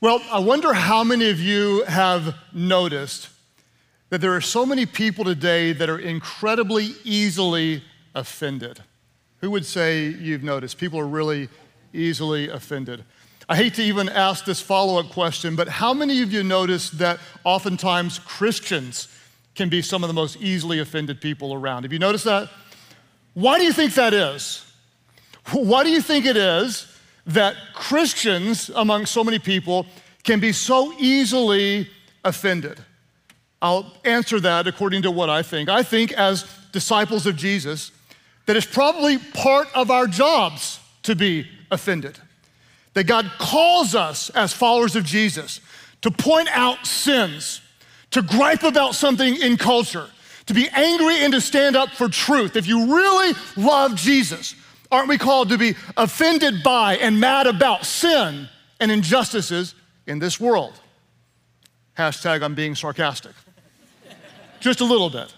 Well, I wonder how many of you have noticed that there are so many people today that are incredibly easily offended. Who would say you've noticed? People are really easily offended. I hate to even ask this follow up question, but how many of you notice that oftentimes Christians can be some of the most easily offended people around? Have you noticed that? Why do you think that is? Why do you think it is that Christians, among so many people, can be so easily offended? I'll answer that according to what I think. I think, as disciples of Jesus, that it's probably part of our jobs to be offended. That God calls us as followers of Jesus to point out sins, to gripe about something in culture, to be angry and to stand up for truth. If you really love Jesus, Aren't we called to be offended by and mad about sin and injustices in this world? Hashtag I'm being sarcastic. Just a little bit.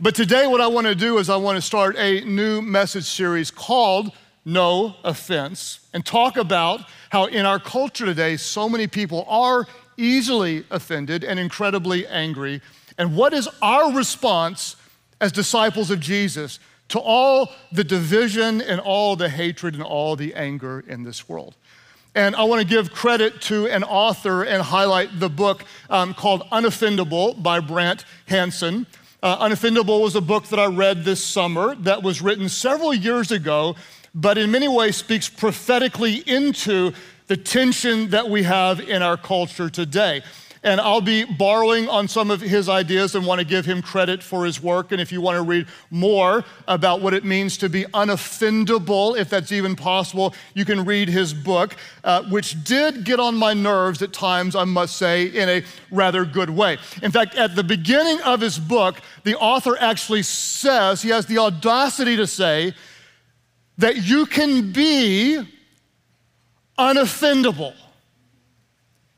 But today, what I want to do is I want to start a new message series called No Offense and talk about how in our culture today, so many people are easily offended and incredibly angry. And what is our response as disciples of Jesus to all the division and all the hatred and all the anger in this world. And I want to give credit to an author and highlight the book um, called Unoffendable by Brant Hansen. Uh, Unoffendable was a book that I read this summer that was written several years ago, but in many ways speaks prophetically into the tension that we have in our culture today. And I'll be borrowing on some of his ideas and want to give him credit for his work. And if you want to read more about what it means to be unoffendable, if that's even possible, you can read his book, uh, which did get on my nerves at times, I must say, in a rather good way. In fact, at the beginning of his book, the author actually says, he has the audacity to say, that you can be unoffendable.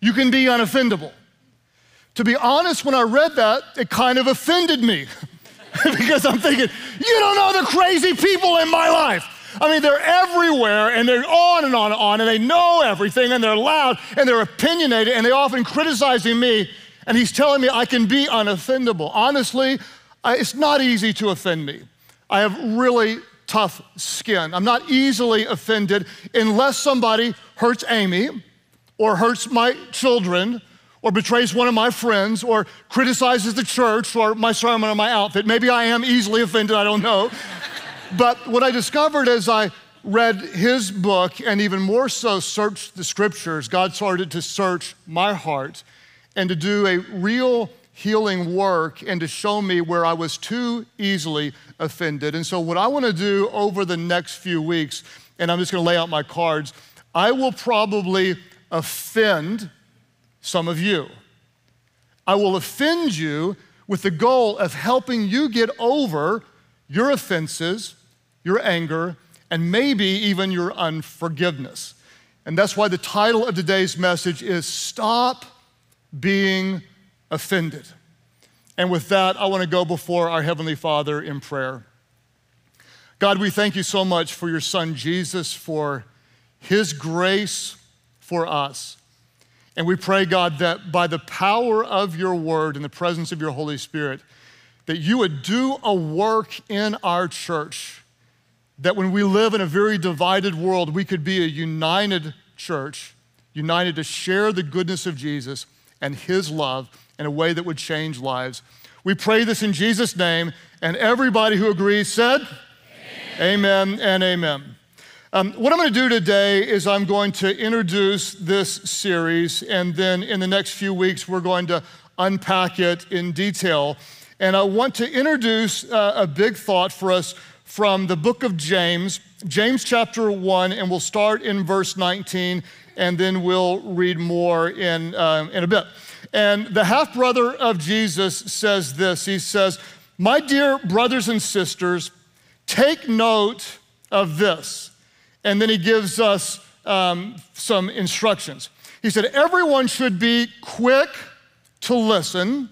You can be unoffendable. To be honest, when I read that, it kind of offended me because I'm thinking, you don't know the crazy people in my life. I mean, they're everywhere and they're on and on and on and they know everything and they're loud and they're opinionated and they're often criticizing me. And he's telling me I can be unoffendable. Honestly, I, it's not easy to offend me. I have really tough skin. I'm not easily offended unless somebody hurts Amy or hurts my children or betrays one of my friends or criticizes the church or my sermon or my outfit. Maybe I am easily offended, I don't know. but what I discovered as I read his book and even more so searched the scriptures, God started to search my heart and to do a real healing work and to show me where I was too easily offended. And so, what I want to do over the next few weeks, and I'm just going to lay out my cards, I will probably offend some of you. I will offend you with the goal of helping you get over your offenses, your anger, and maybe even your unforgiveness. And that's why the title of today's message is Stop Being Offended. And with that, I want to go before our Heavenly Father in prayer. God, we thank you so much for your Son Jesus, for his grace for us. And we pray, God, that by the power of your word and the presence of your Holy Spirit, that you would do a work in our church, that when we live in a very divided world, we could be a united church, united to share the goodness of Jesus and his love in a way that would change lives. We pray this in Jesus' name, and everybody who agrees said, Amen, amen and amen. Um, what I'm going to do today is I'm going to introduce this series, and then in the next few weeks, we're going to unpack it in detail. And I want to introduce uh, a big thought for us from the book of James, James chapter 1, and we'll start in verse 19, and then we'll read more in, uh, in a bit. And the half brother of Jesus says this He says, My dear brothers and sisters, take note of this and then he gives us um, some instructions. He said, Everyone should be quick to listen,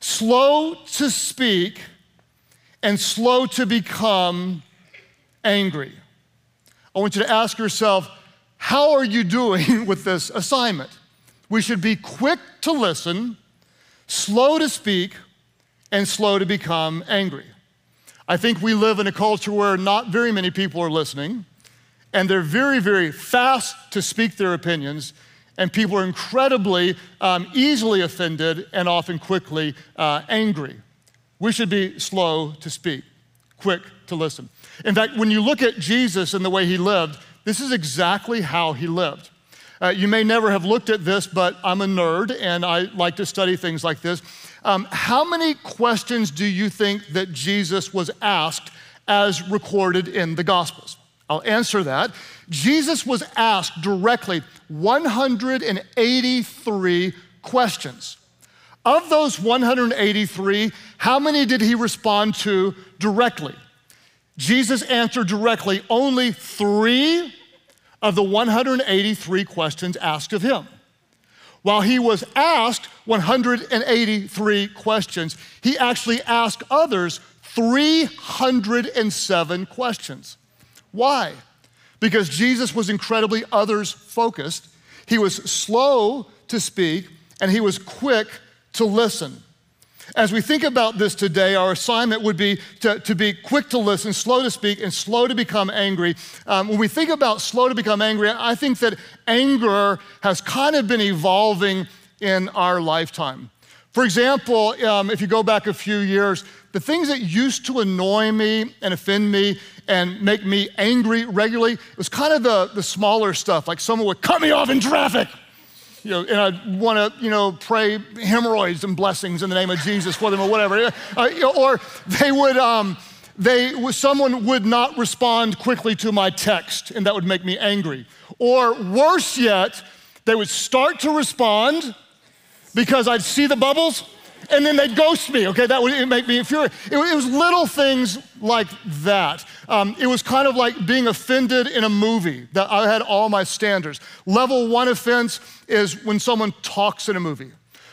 slow to speak, and slow to become angry. I want you to ask yourself, how are you doing with this assignment? We should be quick to listen, slow to speak, and slow to become angry. I think we live in a culture where not very many people are listening, and they're very, very fast to speak their opinions, and people are incredibly um, easily offended and often quickly uh, angry. We should be slow to speak, quick to listen. In fact, when you look at Jesus and the way he lived, this is exactly how he lived. Uh, you may never have looked at this, but I'm a nerd and I like to study things like this. Um, how many questions do you think that Jesus was asked as recorded in the Gospels? I'll answer that. Jesus was asked directly 183 questions. Of those 183, how many did he respond to directly? Jesus answered directly only three of the 183 questions asked of him. While he was asked 183 questions, he actually asked others 307 questions. Why? Because Jesus was incredibly others focused, he was slow to speak, and he was quick to listen. As we think about this today, our assignment would be to, to be quick to listen, slow to speak, and slow to become angry. Um, when we think about slow to become angry, I think that anger has kind of been evolving in our lifetime. For example, um, if you go back a few years, the things that used to annoy me and offend me and make me angry regularly was kind of the, the smaller stuff, like someone would cut me off in traffic you know, and I want to, you know, pray hemorrhoids and blessings in the name of Jesus for them or whatever. Uh, you know, or they would, um, they, someone would not respond quickly to my text, and that would make me angry. Or worse yet, they would start to respond because I'd see the bubbles and then they'd ghost me. Okay, that would make me furious. It, it, was little things like that. Um, it was kind of like being offended in a movie that I had all my standards. Level one offense is when someone talks in a movie.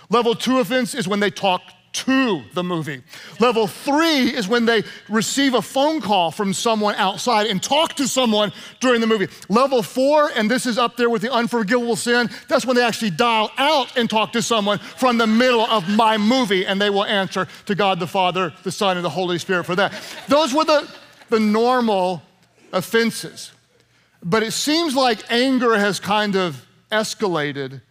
Level two offense is when they talk to the movie. Level three is when they receive a phone call from someone outside and talk to someone during the movie. Level four, and this is up there with the unforgivable sin, that's when they actually dial out and talk to someone from the middle of my movie and they will answer to God the Father, the Son, and the Holy Spirit for that. Those were the, the normal offenses. But it seems like anger has kind of escalated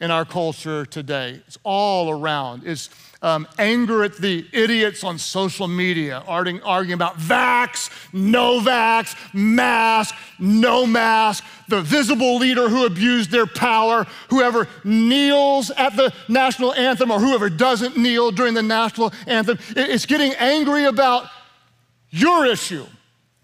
in our culture today. It's all around. It's um, anger at the idiots on social media, arguing, arguing about vax, no vax, mask, no mask, the visible leader who abused their power, whoever kneels at the national anthem or whoever doesn't kneel during the national anthem. It's getting angry about your issue,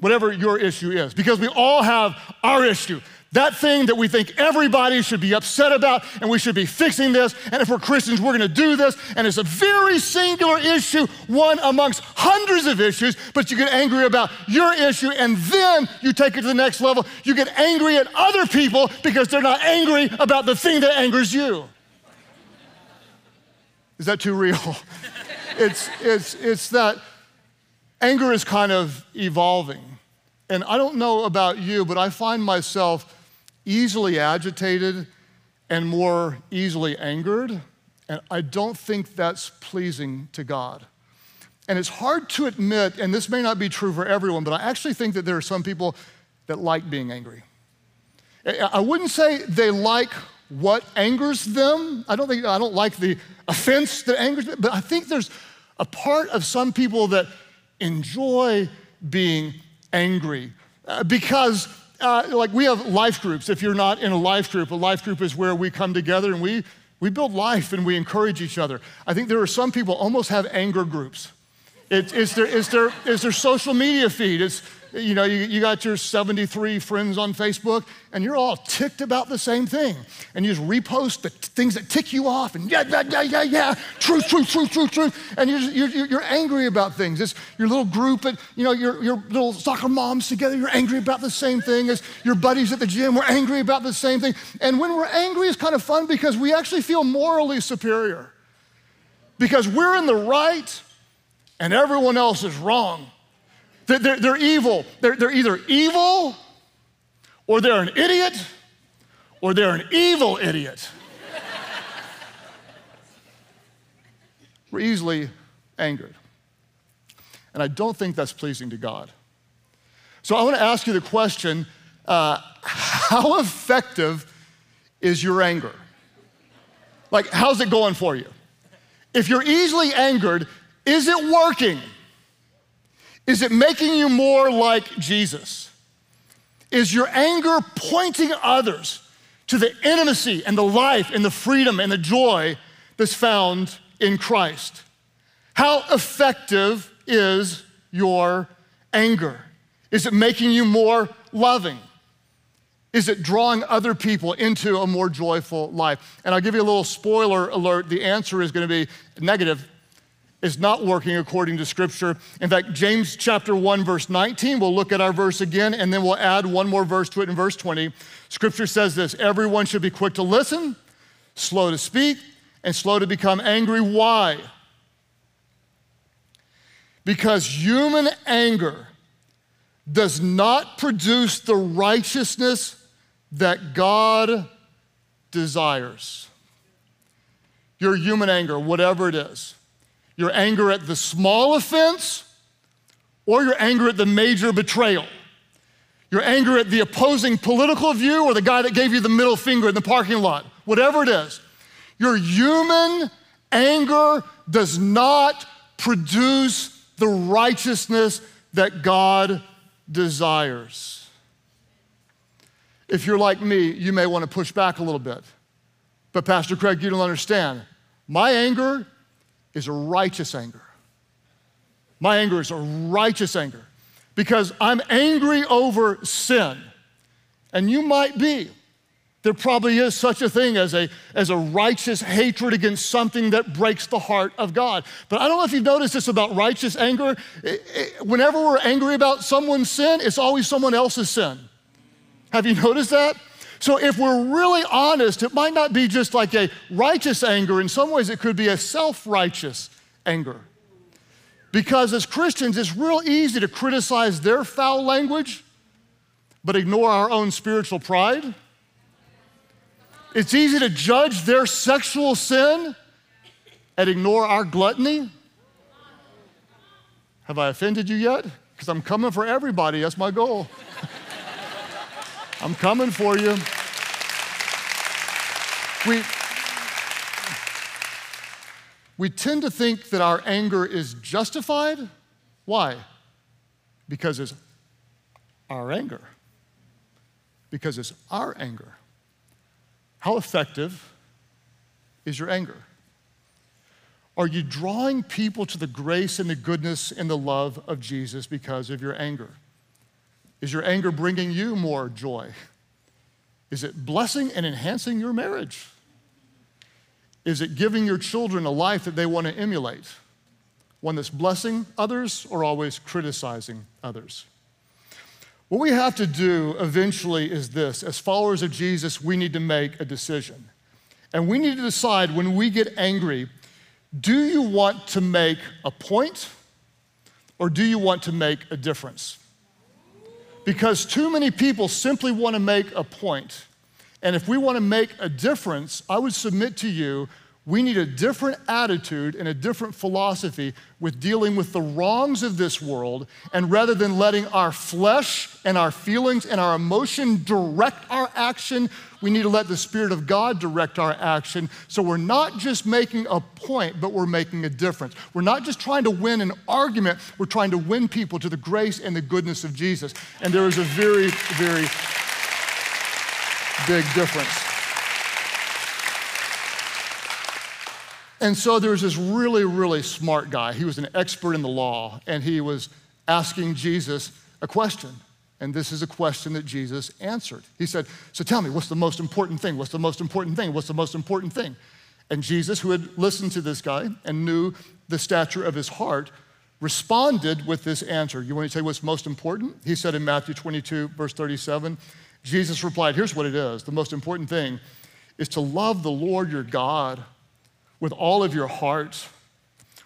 whatever your issue is, because we all have our issue. That thing that we think everybody should be upset about, and we should be fixing this, and if we're Christians, we're gonna do this, and it's a very singular issue, one amongst hundreds of issues, but you get angry about your issue, and then you take it to the next level. You get angry at other people because they're not angry about the thing that angers you. Is that too real? it's, it's, it's that anger is kind of evolving. And I don't know about you, but I find myself easily agitated and more easily angered. And I don't think that's pleasing to God. And it's hard to admit, and this may not be true for everyone, but I actually think that there are some people that like being angry. I wouldn't say they like what angers them. I don't think I don't like the offense that angers them, but I think there's a part of some people that enjoy being angry uh, because uh, like we have life groups. If you're not in a life group, a life group is where we come together and we, we build life and we encourage each other. I think there are some people almost have anger groups. It, it's, their, it's, their, it's their social media feed. It's, you know, you, you got your 73 friends on Facebook, and you're all ticked about the same thing. And you just repost the t- things that tick you off, and yeah, yeah, yeah, yeah, yeah, truth, truth, truth, truth, truth. And you're, you're, you're angry about things. It's your little group, at, you know, your, your little soccer moms together, you're angry about the same thing as your buddies at the gym, we're angry about the same thing. And when we're angry, it's kind of fun because we actually feel morally superior. Because we're in the right and everyone else is wrong. They're, they're, they're evil. They're, they're either evil or they're an idiot or they're an evil idiot. We're easily angered. And I don't think that's pleasing to God. So I want to ask you the question uh, how effective is your anger? Like, how's it going for you? If you're easily angered, is it working? Is it making you more like Jesus? Is your anger pointing others to the intimacy and the life and the freedom and the joy that's found in Christ? How effective is your anger? Is it making you more loving? Is it drawing other people into a more joyful life? And I'll give you a little spoiler alert. The answer is going to be negative. It's not working according to Scripture. In fact, James chapter 1, verse 19, we'll look at our verse again, and then we'll add one more verse to it in verse 20. Scripture says this Everyone should be quick to listen, slow to speak, and slow to become angry. Why? Because human anger does not produce the righteousness that God desires. Your human anger, whatever it is, your anger at the small offense or your anger at the major betrayal, your anger at the opposing political view or the guy that gave you the middle finger in the parking lot, whatever it is, your human anger does not produce the righteousness that God desires. If you're like me, you may want to push back a little bit. But, Pastor Craig, you don't understand. My anger is a righteous anger. My anger is a righteous anger because I'm angry over sin. And you might be. There probably is such a thing as a, as a righteous hatred against something that breaks the heart of God. But I don't know if you've noticed this about righteous anger. Whenever we're angry about someone's sin, it's always someone else's sin. Have you noticed that? So if we're really honest, it might not be just like a righteous anger. In some ways, it could be a self righteous anger. Because as Christians, it's real easy to criticize their foul language, but ignore our own spiritual pride. It's easy to judge their sexual sin and ignore our gluttony. Have I offended you yet? Because I'm coming for everybody. That's my goal. I'm coming for you. We, we tend to think that our anger is justified. Why? Because it's our anger. Because it's our anger. How effective is your anger? Are you drawing people to the grace and the goodness and the love of Jesus because of your anger? Is your anger bringing you more joy? Is it blessing and enhancing your marriage? Is it giving your children a life that they want to emulate? One that's blessing others or always criticizing others? What we have to do eventually is this as followers of Jesus, we need to make a decision. And we need to decide when we get angry do you want to make a point or do you want to make a difference? Because too many people simply want to make a point. And if we want to make a difference, I would submit to you we need a different attitude and a different philosophy with dealing with the wrongs of this world. And rather than letting our flesh and our feelings and our emotion direct our action, we need to let the Spirit of God direct our action. So we're not just making a point, but we're making a difference. We're not just trying to win an argument, we're trying to win people to the grace and the goodness of Jesus. And there is a very, very big difference. And so there was this really, really smart guy. He was an expert in the law, and he was asking Jesus a question. And this is a question that Jesus answered. He said, So tell me, what's the most important thing? What's the most important thing? What's the most important thing? And Jesus, who had listened to this guy and knew the stature of his heart, responded with this answer. You want to tell say what's most important? He said in Matthew 22, verse 37, Jesus replied, Here's what it is the most important thing is to love the Lord your God with all of your heart,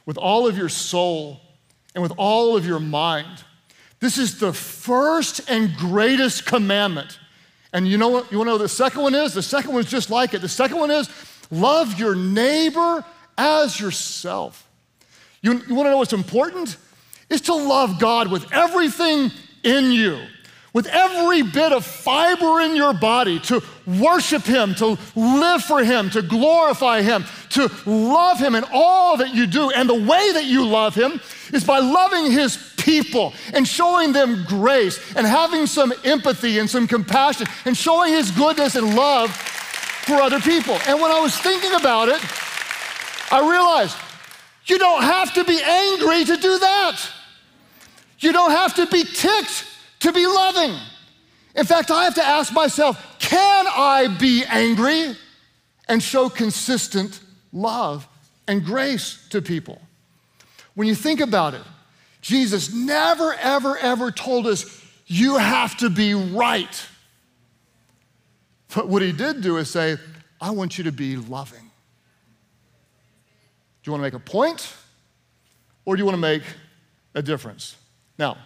with all of your soul, and with all of your mind. This is the first and greatest commandment. And you know what? You want to know what the second one is? The second one is just like it. The second one is love your neighbor as yourself. You, you want to know what's important? Is to love God with everything in you, with every bit of fiber in your body, to worship Him, to live for Him, to glorify Him, to love Him in all that you do. And the way that you love Him is by loving His people and showing them grace and having some empathy and some compassion and showing His goodness and love for other people. And when I was thinking about it, I realized you don't have to be angry to do that. You don't have to be ticked to be loving. In fact, I have to ask myself can I be angry and show consistent love and grace to people? When you think about it, Jesus never, ever, ever told us you have to be right. But what he did do is say, I want you to be loving. Do you want to make a point or do you want to make a difference? Now,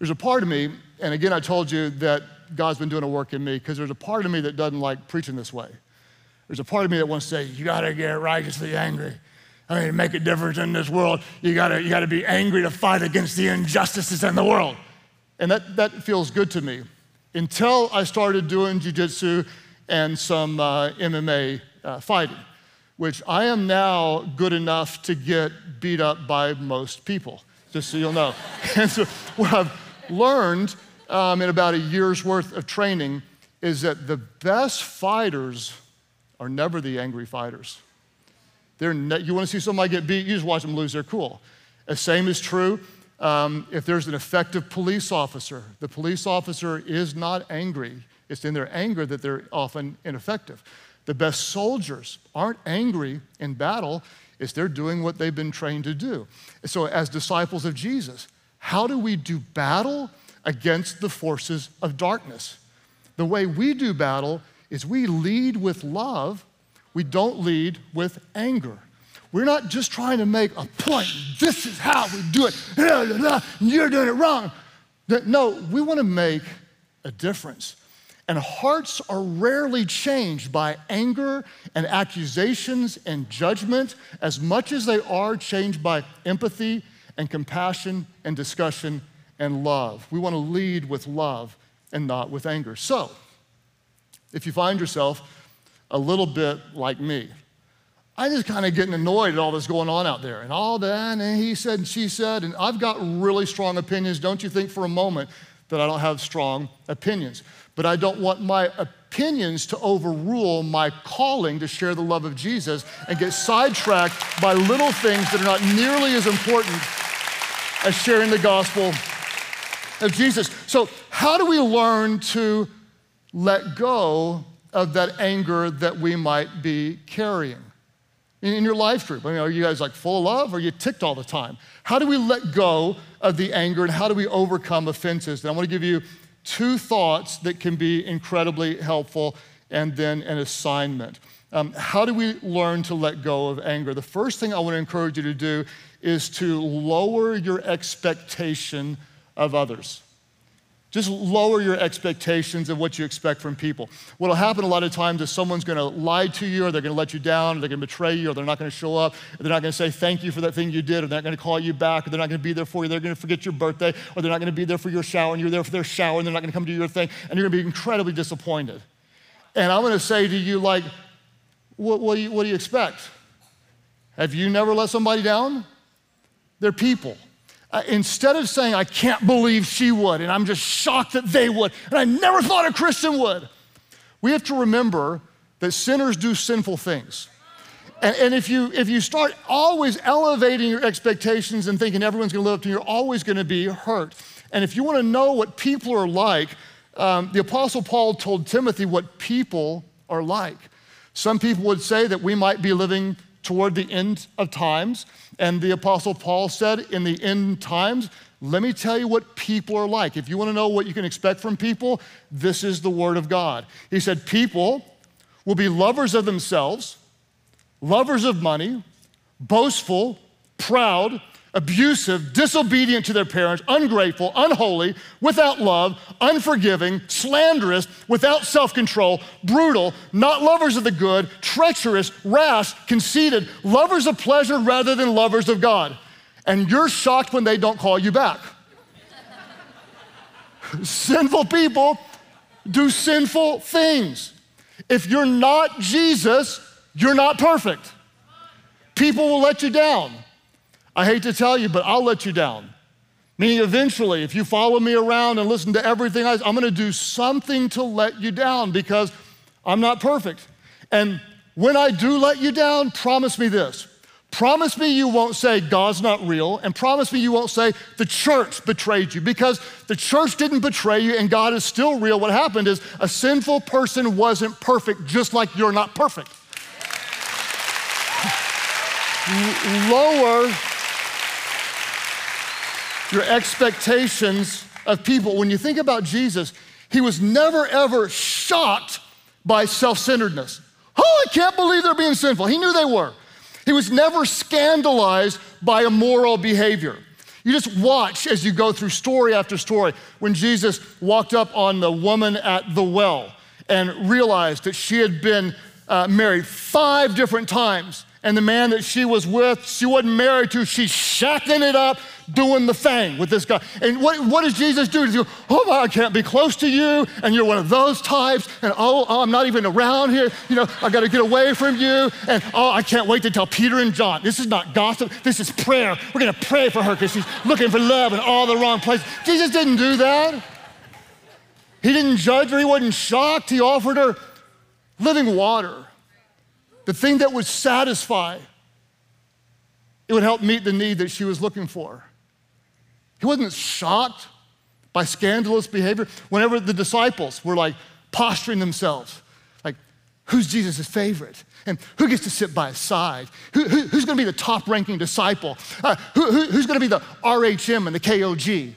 there's a part of me, and again, I told you that God's been doing a work in me because there's a part of me that doesn't like preaching this way. There's a part of me that wants to say, you got to get righteously angry. I mean, to make a difference in this world, you gotta, you gotta be angry to fight against the injustices in the world. And that, that feels good to me until I started doing jujitsu and some uh, MMA uh, fighting, which I am now good enough to get beat up by most people, just so you'll know. and so, what I've learned um, in about a year's worth of training is that the best fighters are never the angry fighters. They're ne- you want to see somebody get beat, you just watch them lose, they're cool. The same is true um, if there's an effective police officer. The police officer is not angry, it's in their anger that they're often ineffective. The best soldiers aren't angry in battle, it's they're doing what they've been trained to do. So, as disciples of Jesus, how do we do battle against the forces of darkness? The way we do battle is we lead with love we don't lead with anger. We're not just trying to make a point. This is how we do it. You're doing it wrong. No, we want to make a difference. And hearts are rarely changed by anger and accusations and judgment as much as they are changed by empathy and compassion and discussion and love. We want to lead with love and not with anger. So, if you find yourself a little bit like me. I'm just kind of getting annoyed at all this going on out there and all that, and he said and she said, and I've got really strong opinions. Don't you think for a moment that I don't have strong opinions? But I don't want my opinions to overrule my calling to share the love of Jesus and get sidetracked by little things that are not nearly as important as sharing the gospel of Jesus. So, how do we learn to let go of that anger that we might be carrying. In your life group, I mean, are you guys like full of love or are you ticked all the time? How do we let go of the anger and how do we overcome offenses? And I want to give you two thoughts that can be incredibly helpful and then an assignment. Um, how do we learn to let go of anger? The first thing I want to encourage you to do is to lower your expectation of others. Just lower your expectations of what you expect from people. What'll happen a lot of times is someone's gonna lie to you, or they're gonna let you down, or they're gonna betray you, or they're not gonna show up, or they're not gonna say thank you for that thing you did, or they're not gonna call you back, or they're not gonna be there for you, they're gonna forget your birthday, or they're not gonna be there for your shower, and you're there for their shower, and they're not gonna come to your thing, and you're gonna be incredibly disappointed. And I'm gonna say to you, like, what, what, do, you, what do you expect? Have you never let somebody down? They're people uh, instead of saying, I can't believe she would, and I'm just shocked that they would, and I never thought a Christian would, we have to remember that sinners do sinful things. And, and if, you, if you start always elevating your expectations and thinking everyone's gonna live up to you, you're always gonna be hurt. And if you wanna know what people are like, um, the Apostle Paul told Timothy what people are like. Some people would say that we might be living toward the end of times. And the Apostle Paul said, in the end times, let me tell you what people are like. If you want to know what you can expect from people, this is the Word of God. He said, People will be lovers of themselves, lovers of money, boastful, proud, abusive, disobedient to their parents, ungrateful, unholy, without love, unforgiving, slanderous, without self control, brutal, not lovers of the good, treacherous, rash, conceited, lovers of pleasure rather than lovers of God. And you're shocked when they don't call you back. Sinful people do sinful things. If you're not Jesus, you're not perfect. People will let you down. I hate to tell you, but I'll let you down. Meaning, eventually, if you follow me around and listen to everything I, I'm gonna do something to let you down because I'm not perfect. And when I do let you down, promise me this. Promise me you won't say God's not real, and promise me you won't say the church betrayed you because the church didn't betray you and God is still real. What happened is a sinful person wasn't perfect, just like you're not perfect. Lower your expectations of people. When you think about Jesus, he was never ever shocked by self centeredness. Oh, I can't believe they're being sinful. He knew they were. He was never scandalized by immoral behavior. You just watch as you go through story after story. When Jesus walked up on the woman at the well and realized that she had been uh, married five different times, and the man that she was with, she wasn't married to, she's shacking it up, doing the thing with this guy. And what, what does Jesus do? He goes, Oh, my, I can't be close to you, and you're one of those types, and oh, oh I'm not even around here. You know, I got to get away from you, and oh, I can't wait to tell Peter and John. This is not gossip, this is prayer. We're to pray for her because she's looking for love in all the wrong places. Jesus didn't do that. He didn't judge her, he wasn't shocked. He offered her living water, the thing that would satisfy. It would help meet the need that she was looking for. He wasn't shocked by scandalous behavior. Whenever the disciples were like posturing themselves, like, who's Jesus' favorite? And who gets to sit by his side? Who, who, who's to be the top ranking disciple? Uh, who, who's to be the RHM and the KOG?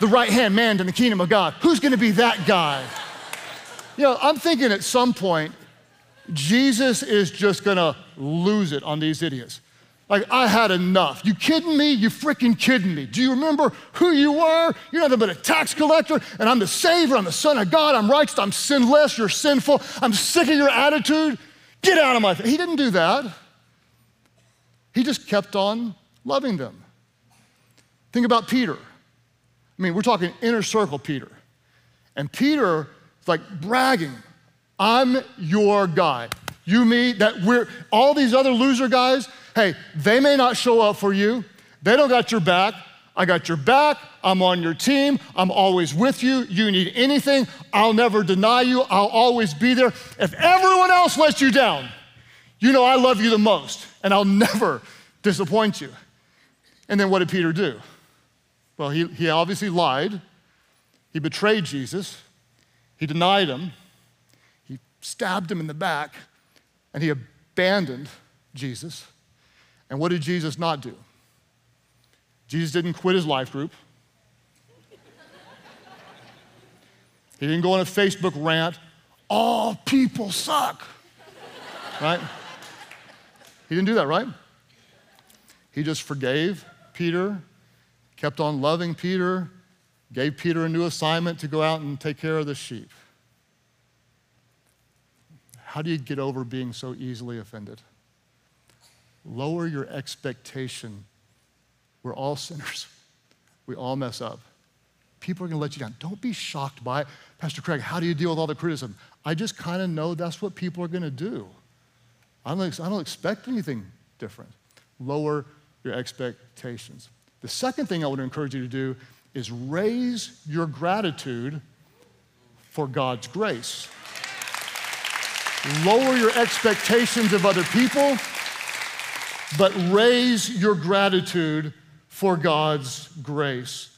the right hand man in the kingdom of God? Who's to be that guy? You know, I'm thinking at some point, Jesus is just to lose it on these idiots. Like, I had enough. You kidding me? You freaking kidding me? Do you remember who you were? You're nothing but a tax collector, and I'm the Savior. I'm the Son of God. I'm righteous. I'm sinless. You're sinful. I'm sick of your attitude. Get out of my face. He didn't do that. He just kept on loving them. Think about Peter. I mean, we're talking inner circle Peter. And Peter is like bragging, I'm your guy. You, me, that we're all these other loser guys, hey, they may not show up for you. They don't got your back. I got your back. I'm on your team. I'm always with you. You need anything, I'll never deny you. I'll always be there. If everyone else lets you down, you know I love you the most, and I'll never disappoint you. And then what did Peter do? Well, he, he obviously lied. He betrayed Jesus. He denied him. He stabbed him in the back, and he abandoned Jesus. And what did Jesus not do? Jesus didn't quit his life group. He didn't go on a Facebook rant, all people suck. Right? He didn't do that, right? He just forgave Peter, kept on loving Peter, gave Peter a new assignment to go out and take care of the sheep. How do you get over being so easily offended? Lower your expectation. We're all sinners. We all mess up. People are going to let you down. Don't be shocked by it. Pastor Craig, how do you deal with all the criticism? I just kind of know that's what people are going to do. I don't, I don't expect anything different. Lower your expectations. The second thing I would encourage you to do is raise your gratitude for God's grace. Lower your expectations of other people but raise your gratitude for God's grace.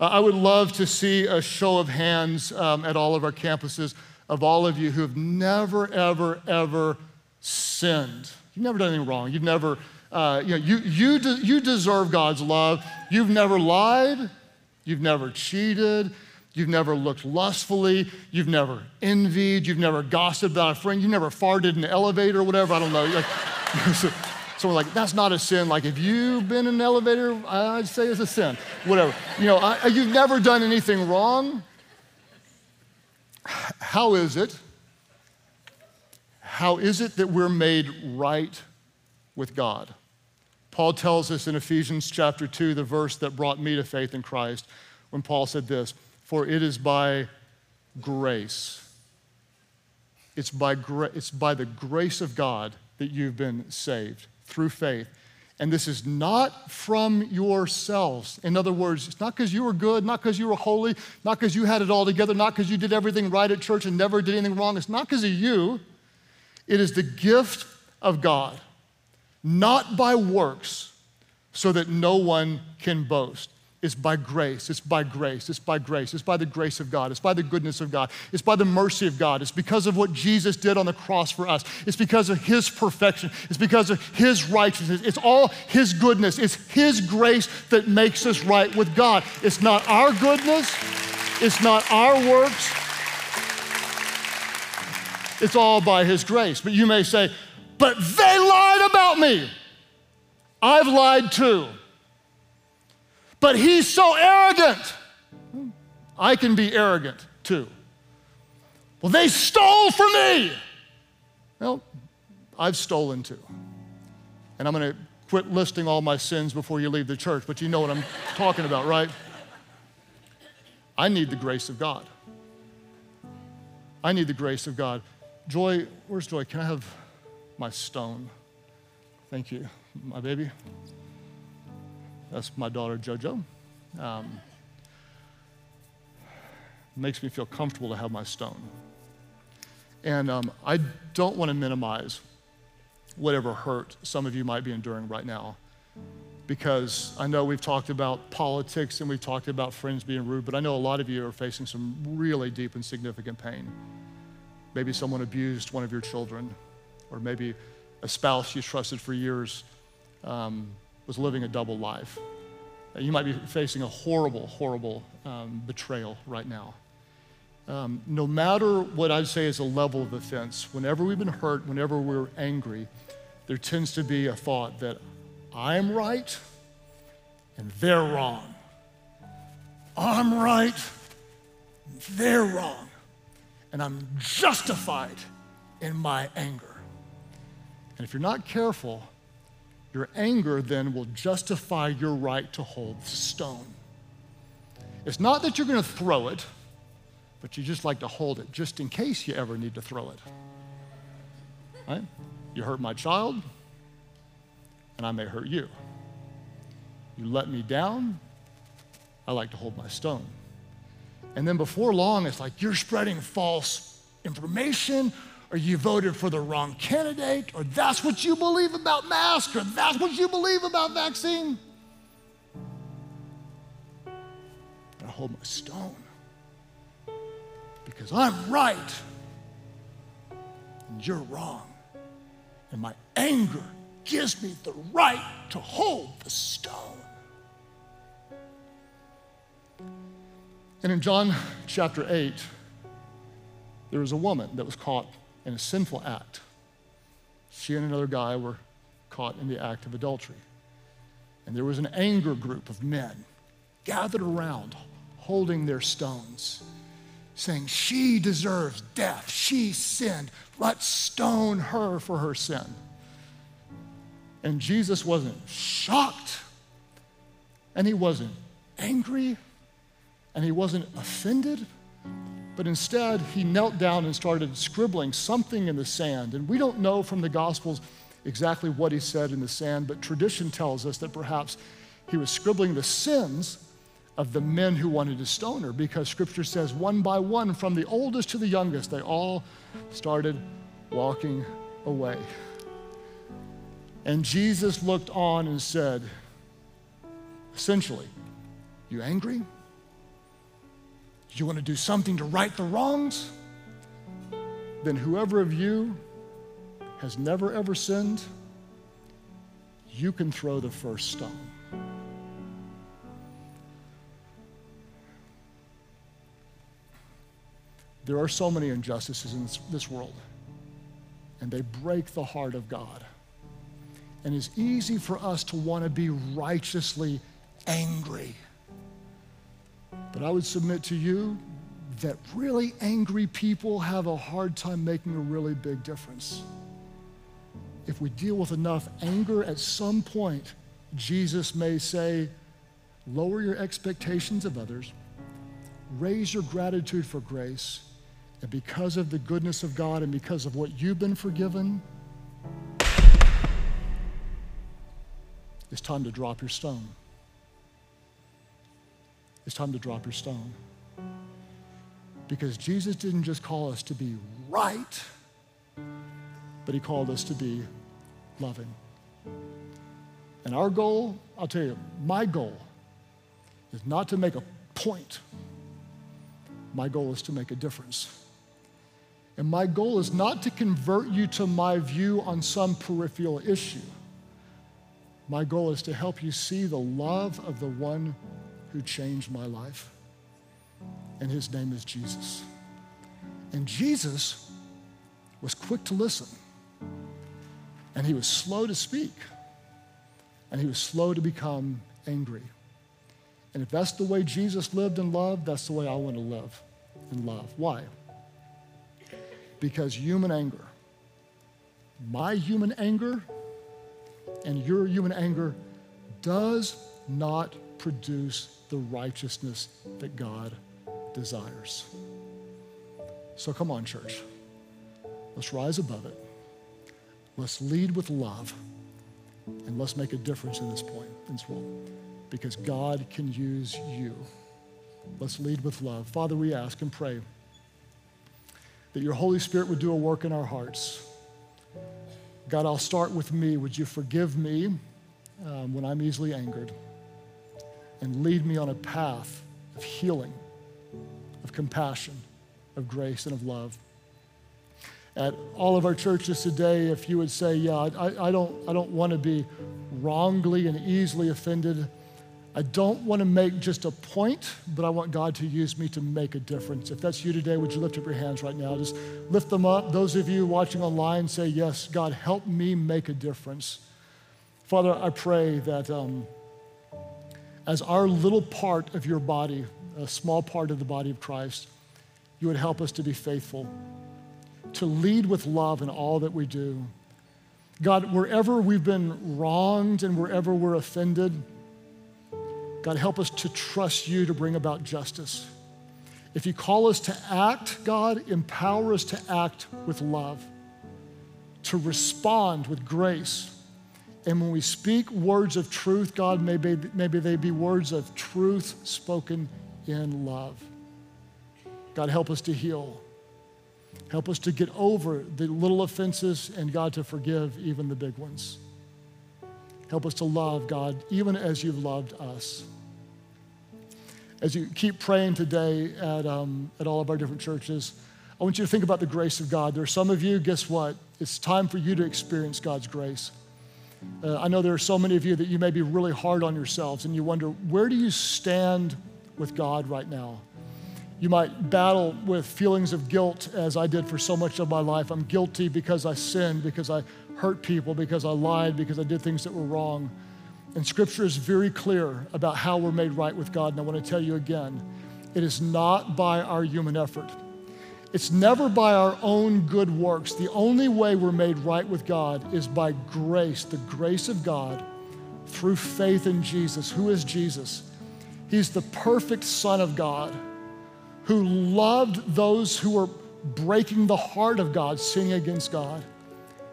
Uh, I would love to see a show of hands um, at all of our campuses of all of you who have never, ever, ever sinned. You've never done anything wrong. You've never, uh, you know, you, you, de- you deserve God's love. You've never lied. You've never cheated. You've never looked lustfully. You've never envied. You've never gossiped about a friend. You've never farted in the elevator or whatever. I don't know. Like, someone like, that's not a sin. Like, if you've been in an elevator, I'd say it's a sin. Whatever. You know, I, you've never done anything wrong. How is it? How is it that we're made right with God? Paul tells us in Ephesians chapter 2, the verse that brought me to faith in Christ, when Paul said this For it is by grace, it's by, gra- it's by the grace of God that you've been saved through faith. And this is not from yourselves. In other words, it's not because you were good, not because you were holy, not because you had it all together, not because you did everything right at church and never did anything wrong. It's not because of you. It is the gift of God, not by works, so that no one can boast. It's by grace. It's by grace. It's by grace. It's by the grace of God. It's by the goodness of God. It's by the mercy of God. It's because of what Jesus did on the cross for us. It's because of His perfection. It's because of His righteousness. It's all His goodness. It's His grace that makes us right with God. It's not our goodness. It's not our works. It's all by His grace. But you may say, but they lied about me. I've lied too but he's so arrogant. I can be arrogant too. Well, they stole from me. Well, I've stolen too. And I'm going to quit listing all my sins before you leave the church, but you know what I'm talking about, right? I need the grace of God. I need the grace of God. Joy, where's Joy? Can I have my stone? Thank you, my baby. That's my daughter, JoJo. Um, makes me feel comfortable to have my stone. And um, I don't want to minimize whatever hurt some of you might be enduring right now. Because I know we've talked about politics and we've talked about friends being rude, but I know a lot of you are facing some really deep and significant pain. Maybe someone abused one of your children, or maybe a spouse you trusted for years um, was living a double life. You might be facing a horrible, horrible um, betrayal right now. Um, no matter what I'd say is a level of offense, whenever we've been hurt, whenever we're angry, there tends to be a thought that I'm right and they're wrong. I'm right, they're wrong. And I'm justified in my anger. And if you're not careful, your anger then will justify your right to hold the stone. It's not that you're going to throw it, but you just like to hold it just in case you ever need to throw it. Right? You hurt my child, and I may hurt you. You let me down, I like to hold my stone. And then before long, it's like you're spreading false information or you voted for the wrong candidate, or that's what you believe about masks, or that's what you believe about vaccine. But I hold my stone because I'm right and you're wrong. And my anger gives me the right to hold the stone. And in John chapter 8, there was a woman that was caught in a sinful act. She and another guy were caught in the act of adultery. And there was an anger group of men gathered around holding their stones, saying, She deserves death. She sinned. Let's stone her for her sin. And Jesus wasn't shocked, and he wasn't angry, and he wasn't offended but instead, he knelt down and started scribbling something in the sand. And we don't know from the Gospels exactly what he said in the sand, but tradition tells us that perhaps he was scribbling the sins of the men who wanted to stone her because scripture says one by one, from the oldest to the youngest, they all started walking away. And Jesus looked on and said, essentially, You angry? You want to do something to right the wrongs? Then whoever of you has never ever sinned, you can throw the first stone. There are so many injustices in this, this world, and they break the heart of God. And it's easy for us to want to be righteously angry. But I would submit to you that really angry people have a hard time making a really big difference. If we deal with enough anger, at some point, Jesus may say, lower your expectations of others, raise your gratitude for grace, and because of the goodness of God and because of what you've been forgiven, it's time to drop your stone. It's time to drop your stone. Because Jesus didn't just call us to be right, but He called us to be loving. And our goal, I'll tell you, my goal is not to make a point. My goal is to make a difference. And my goal is not to convert you to my view on some peripheral issue. My goal is to help you see the love of the one who changed my life. And his name is Jesus. And Jesus was quick to listen, and he was slow to speak, and he was slow to become angry. And if that's the way Jesus lived and loved, that's the way I want to live and love. Why? Because human anger, my human anger and your human anger does not produce the righteousness that God desires. So come on, church. Let's rise above it. Let's lead with love. And let's make a difference in this point, in this world, because God can use you. Let's lead with love. Father, we ask and pray that your Holy Spirit would do a work in our hearts. God, I'll start with me. Would you forgive me um, when I'm easily angered and lead me on a path of healing, of compassion, of grace, and of love? At all of our churches today, if you would say, Yeah, I, I don't, I don't want to be wrongly and easily offended. I don't want to make just a point, but I want God to use me to make a difference. If that's you today, would you lift up your hands right now? Just lift them up. Those of you watching online say, Yes, God, help me make a difference. Father, I pray that um, as our little part of your body, a small part of the body of Christ, you would help us to be faithful, to lead with love in all that we do. God, wherever we've been wronged and wherever we're offended, God, help us to trust you to bring about justice. If you call us to act, God, empower us to act with love, to respond with grace. And when we speak words of truth, God, maybe, maybe they be words of truth spoken in love. God, help us to heal. Help us to get over the little offenses and, God, to forgive even the big ones. Help us to love, God, even as you've loved us. As you keep praying today at, um, at all of our different churches, I want you to think about the grace of God. There are some of you, guess what? It's time for you to experience God's grace. Uh, I know there are so many of you that you may be really hard on yourselves and you wonder, where do you stand with God right now? You might battle with feelings of guilt, as I did for so much of my life. I'm guilty because I sinned, because I hurt people, because I lied, because I did things that were wrong. And scripture is very clear about how we're made right with God. And I want to tell you again it is not by our human effort, it's never by our own good works. The only way we're made right with God is by grace, the grace of God through faith in Jesus. Who is Jesus? He's the perfect Son of God who loved those who were breaking the heart of God, sinning against God.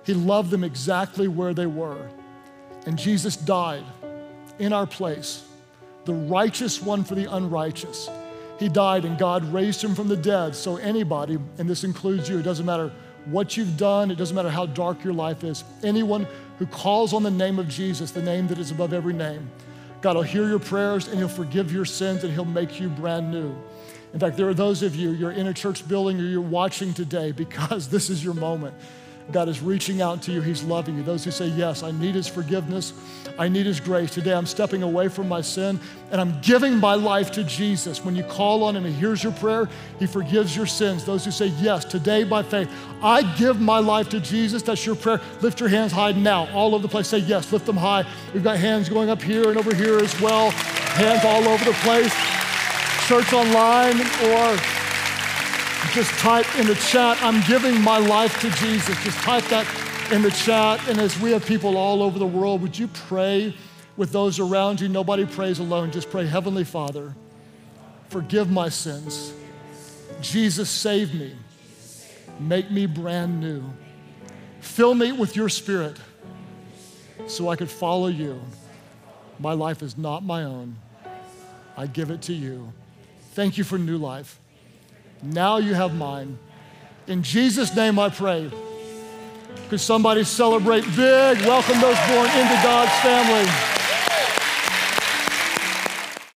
He loved them exactly where they were. And Jesus died in our place, the righteous one for the unrighteous. He died and God raised him from the dead. So, anybody, and this includes you, it doesn't matter what you've done, it doesn't matter how dark your life is, anyone who calls on the name of Jesus, the name that is above every name, God will hear your prayers and He'll forgive your sins and He'll make you brand new. In fact, there are those of you, you're in a church building or you're watching today because this is your moment. God is reaching out to you. He's loving you. Those who say, Yes, I need His forgiveness. I need His grace. Today I'm stepping away from my sin and I'm giving my life to Jesus. When you call on Him, He hears your prayer, He forgives your sins. Those who say, Yes, today by faith, I give my life to Jesus. That's your prayer. Lift your hands high now, all over the place. Say, Yes, lift them high. We've got hands going up here and over here as well, hands all over the place. Church online or just type in the chat, I'm giving my life to Jesus. Just type that in the chat. And as we have people all over the world, would you pray with those around you? Nobody prays alone. Just pray, Heavenly Father, forgive my sins. Jesus, save me. Make me brand new. Fill me with your spirit so I could follow you. My life is not my own. I give it to you. Thank you for new life. Now you have mine. In Jesus' name I pray. Could somebody celebrate big? Welcome those born into God's family.